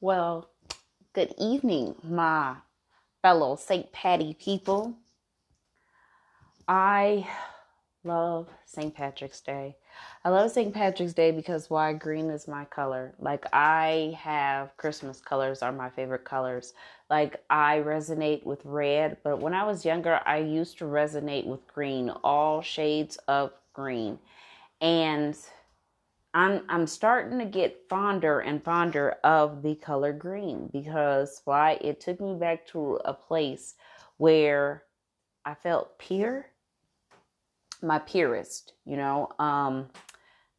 Well, good evening, my fellow St. Patty people. I love St. Patrick's Day. I love St. Patrick's Day because why green is my color. Like I have Christmas colors are my favorite colors. Like I resonate with red, but when I was younger, I used to resonate with green, all shades of green. And I'm I'm starting to get fonder and fonder of the color green because why it took me back to a place where I felt pure, my purest, you know. Um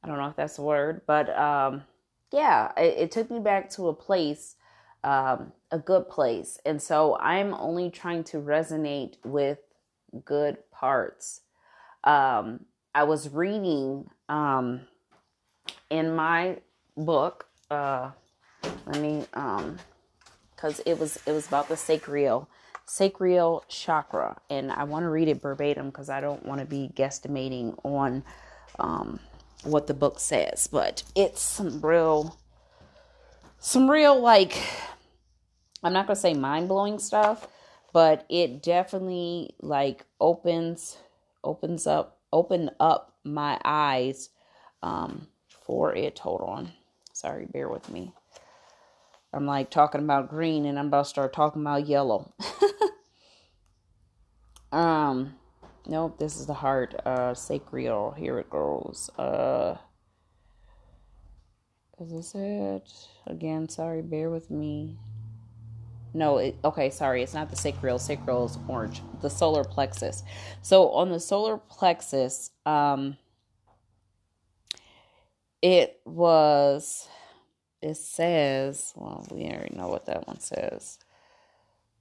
I don't know if that's a word, but um yeah, it, it took me back to a place um a good place. And so I'm only trying to resonate with good parts. Um I was reading um in my book, uh, let me, um, because it was it was about the sacral sacral chakra, and I want to read it verbatim because I don't want to be guesstimating on um, what the book says, but it's some real, some real like, I'm not gonna say mind blowing stuff, but it definitely like opens opens up open up my eyes um for it. Hold on. Sorry, bear with me. I'm like talking about green and I'm about to start talking about yellow. um nope, this is the heart. Uh sacral. Here it goes. Uh is this it? Again, sorry, bear with me. No, it, okay, sorry, it's not the sacral. Sacral is orange. The solar plexus. So on the solar plexus, um, it was it says well we already know what that one says.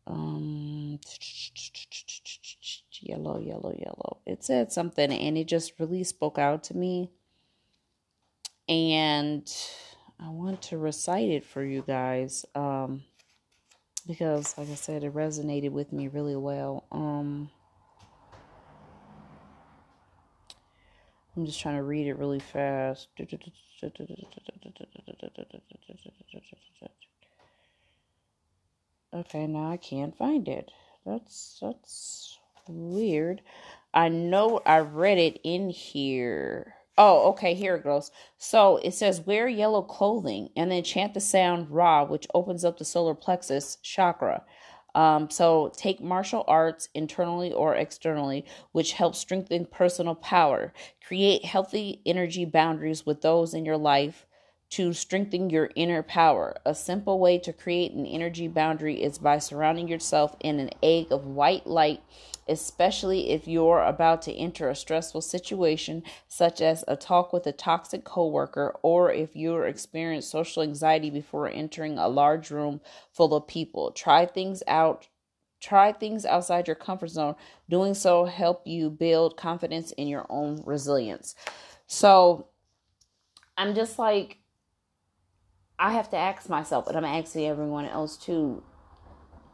Um yellow yellow yellow. It said something and it just really spoke out to me. And i want to recite it for you guys um because like i said it resonated with me really well. Um I'm just trying to read it really fast. Okay, now I can't find it. That's that's weird. I know I read it in here. Oh, okay, here it goes. So it says wear yellow clothing and then chant the sound Ra, which opens up the solar plexus chakra. Um, so take martial arts internally or externally, which helps strengthen personal power. Create healthy energy boundaries with those in your life to strengthen your inner power. A simple way to create an energy boundary is by surrounding yourself in an egg of white light, especially if you're about to enter a stressful situation such as a talk with a toxic coworker or if you're experiencing social anxiety before entering a large room full of people. Try things out try things outside your comfort zone. Doing so help you build confidence in your own resilience. So I'm just like I have to ask myself, and I'm asking everyone else too.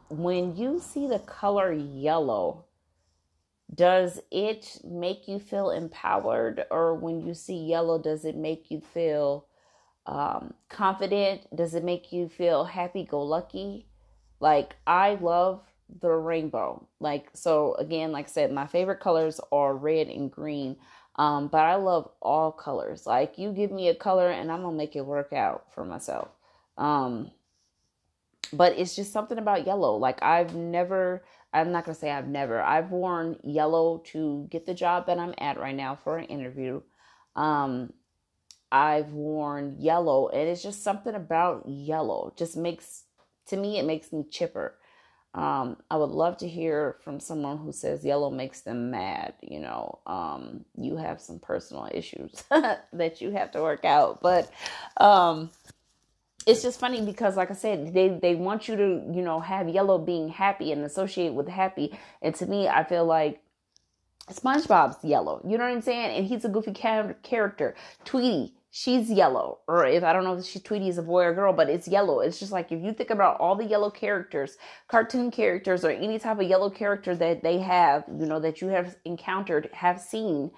When you see the color yellow, does it make you feel empowered? Or when you see yellow, does it make you feel um, confident? Does it make you feel happy go lucky? Like, I love the rainbow. Like, so again, like I said, my favorite colors are red and green. Um, but I love all colors. Like you give me a color and I'm gonna make it work out for myself. Um, but it's just something about yellow. Like I've never, I'm not gonna say I've never. I've worn yellow to get the job that I'm at right now for an interview. Um, I've worn yellow, and it's just something about yellow. Just makes to me, it makes me chipper. Um, I would love to hear from someone who says yellow makes them mad. You know, um, you have some personal issues that you have to work out, but um, it's just funny because, like I said, they they want you to you know have yellow being happy and associate with happy, and to me, I feel like SpongeBob's yellow. You know what I'm saying? And he's a goofy character. Tweety she's yellow or if i don't know if she's tweety is a boy or girl but it's yellow it's just like if you think about all the yellow characters cartoon characters or any type of yellow character that they have you know that you have encountered have seen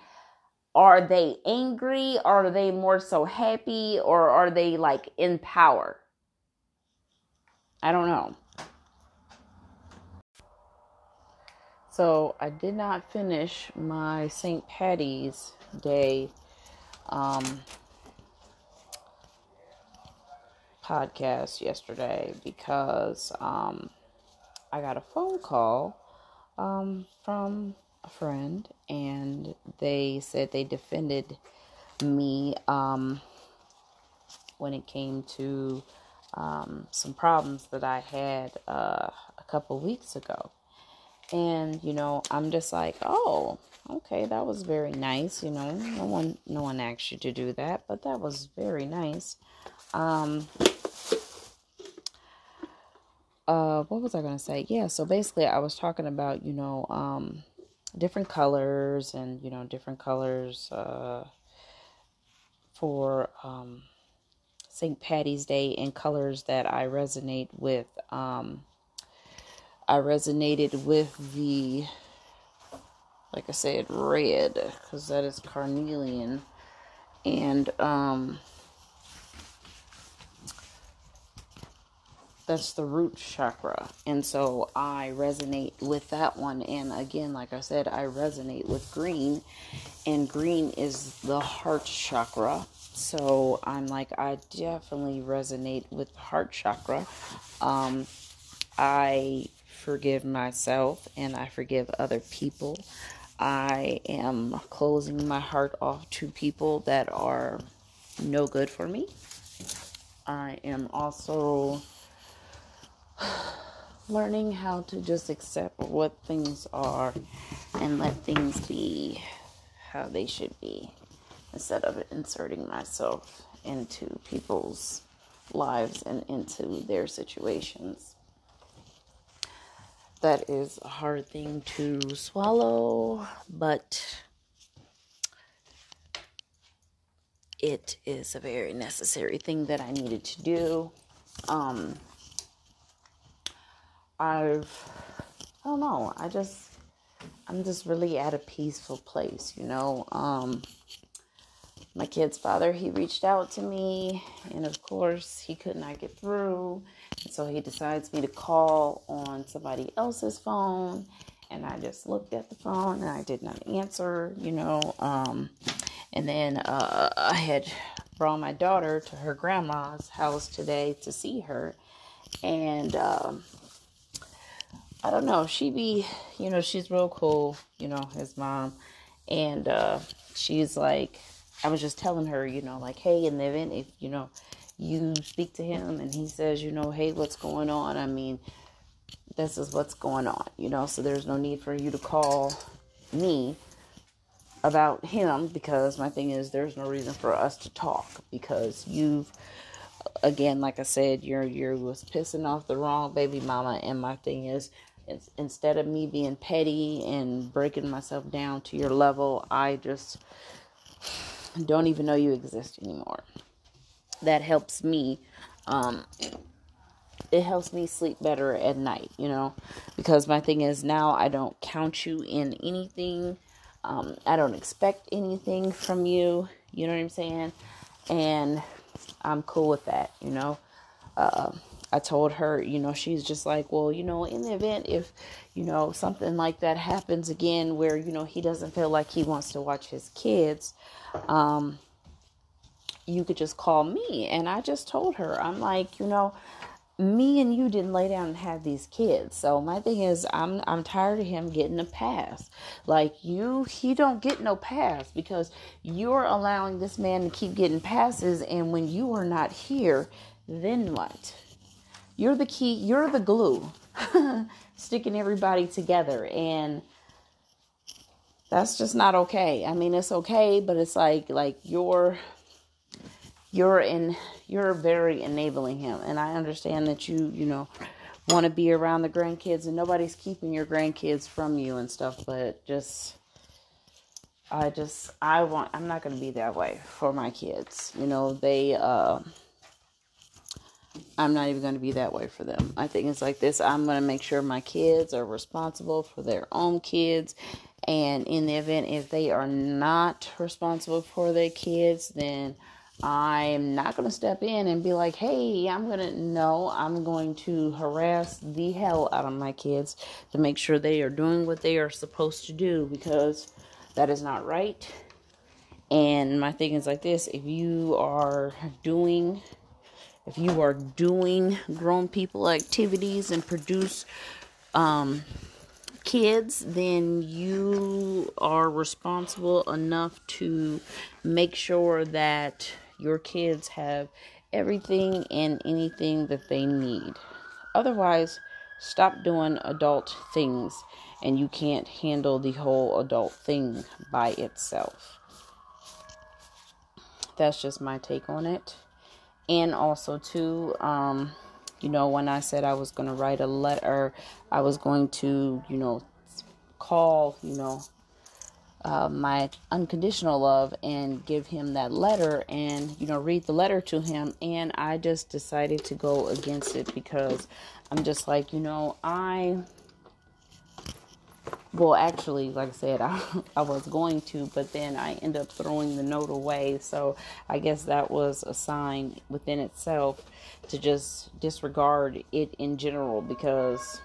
are they angry are they more so happy or are they like in power I don't know. So I did not finish my St. Patty's Day um, podcast yesterday because um, I got a phone call um, from a friend and they said they defended me um, when it came to um, some problems that I had uh, a couple weeks ago. And you know, I'm just like, oh, okay, that was very nice. You know, no one, no one asked you to do that, but that was very nice. Um, uh, what was I gonna say? Yeah, so basically, I was talking about you know, um, different colors and you know, different colors uh, for um, St. Patty's Day and colors that I resonate with. Um, I resonated with the, like I said, red, because that is carnelian. And, um, that's the root chakra. And so I resonate with that one. And again, like I said, I resonate with green. And green is the heart chakra. So I'm like, I definitely resonate with heart chakra. Um, I forgive myself and I forgive other people. I am closing my heart off to people that are no good for me. I am also learning how to just accept what things are and let things be how they should be instead of inserting myself into people's lives and into their situations that is a hard thing to swallow, but it is a very necessary thing that I needed to do. Um, I've, I don't know, I just, I'm just really at a peaceful place, you know. Um, my kid's father, he reached out to me, and of course, he could not get through. And so he decides me to call on somebody else's phone. And I just looked at the phone and I did not answer, you know. Um, and then uh, I had brought my daughter to her grandma's house today to see her. And um, I don't know, she be, you know, she's real cool, you know, his mom. And uh, she's like, I was just telling her, you know, like, hey, in the event if, you know, you speak to him and he says, you know, hey, what's going on? I mean, this is what's going on, you know, so there's no need for you to call me about him because my thing is there's no reason for us to talk because you've again like I said you're you're was pissing off the wrong baby mama and my thing is instead of me being petty and breaking myself down to your level I just don't even know you exist anymore. That helps me um it helps me sleep better at night you know? Because my thing is now i don't count you in anything. Um i don't expect anything from you. You know what i'm saying? And i'm cool with that you know? Uh I told her, you know, she's just like, well, you know, in the event if, you know, something like that happens again where, you know, he doesn't feel like he wants to watch his kids, um, you could just call me. And I just told her, I'm like, you know, me and you didn't lay down and have these kids. So my thing is I'm I'm tired of him getting a pass. Like you he don't get no pass because you're allowing this man to keep getting passes and when you are not here, then what? You're the key, you're the glue sticking everybody together and that's just not okay. I mean, it's okay, but it's like like you're you're in you're very enabling him and i understand that you you know want to be around the grandkids and nobody's keeping your grandkids from you and stuff but just i just i want i'm not going to be that way for my kids you know they uh i'm not even going to be that way for them i think it's like this i'm going to make sure my kids are responsible for their own kids and in the event if they are not responsible for their kids then I'm not going to step in and be like, hey, I'm going to, no, I'm going to harass the hell out of my kids to make sure they are doing what they are supposed to do because that is not right. And my thing is like this if you are doing, if you are doing grown people activities and produce, um, kids, then you are responsible enough to make sure that your kids have everything and anything that they need. Otherwise, stop doing adult things and you can't handle the whole adult thing by itself. That's just my take on it. And also, too, um, you know, when I said I was going to write a letter, I was going to, you know, call, you know, uh, my unconditional love and give him that letter and you know read the letter to him. And i just decided to go against it because i'm just like you know i well actually like i said I, I was going to but then i end up throwing the note away. So i guess that was a sign within itself to just disregard it in general because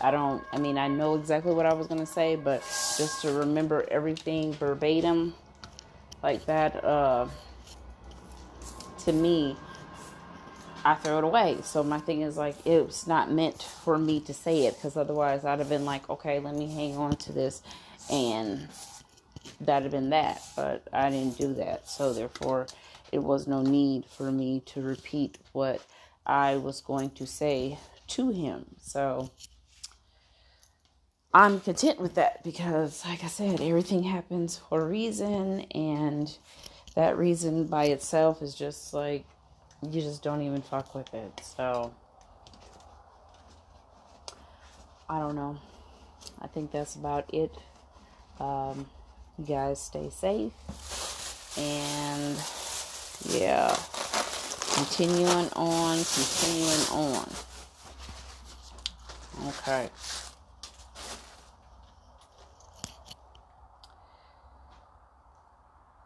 I don't, I mean, I know exactly what I was going to say, but just to remember everything verbatim like that, uh, to me, I throw it away. So my thing is like, it's not meant for me to say it because otherwise I'd have been like, okay, let me hang on to this and that'd have been that. But I didn't do that. So therefore, it was no need for me to repeat what I was going to say to him. So, I'm content with that because, like I said, everything happens for a reason, and that reason by itself is just like you just don't even fuck with it. So, I don't know. I think that's about it. Um, you guys stay safe, and yeah, continuing on, continuing on. Okay.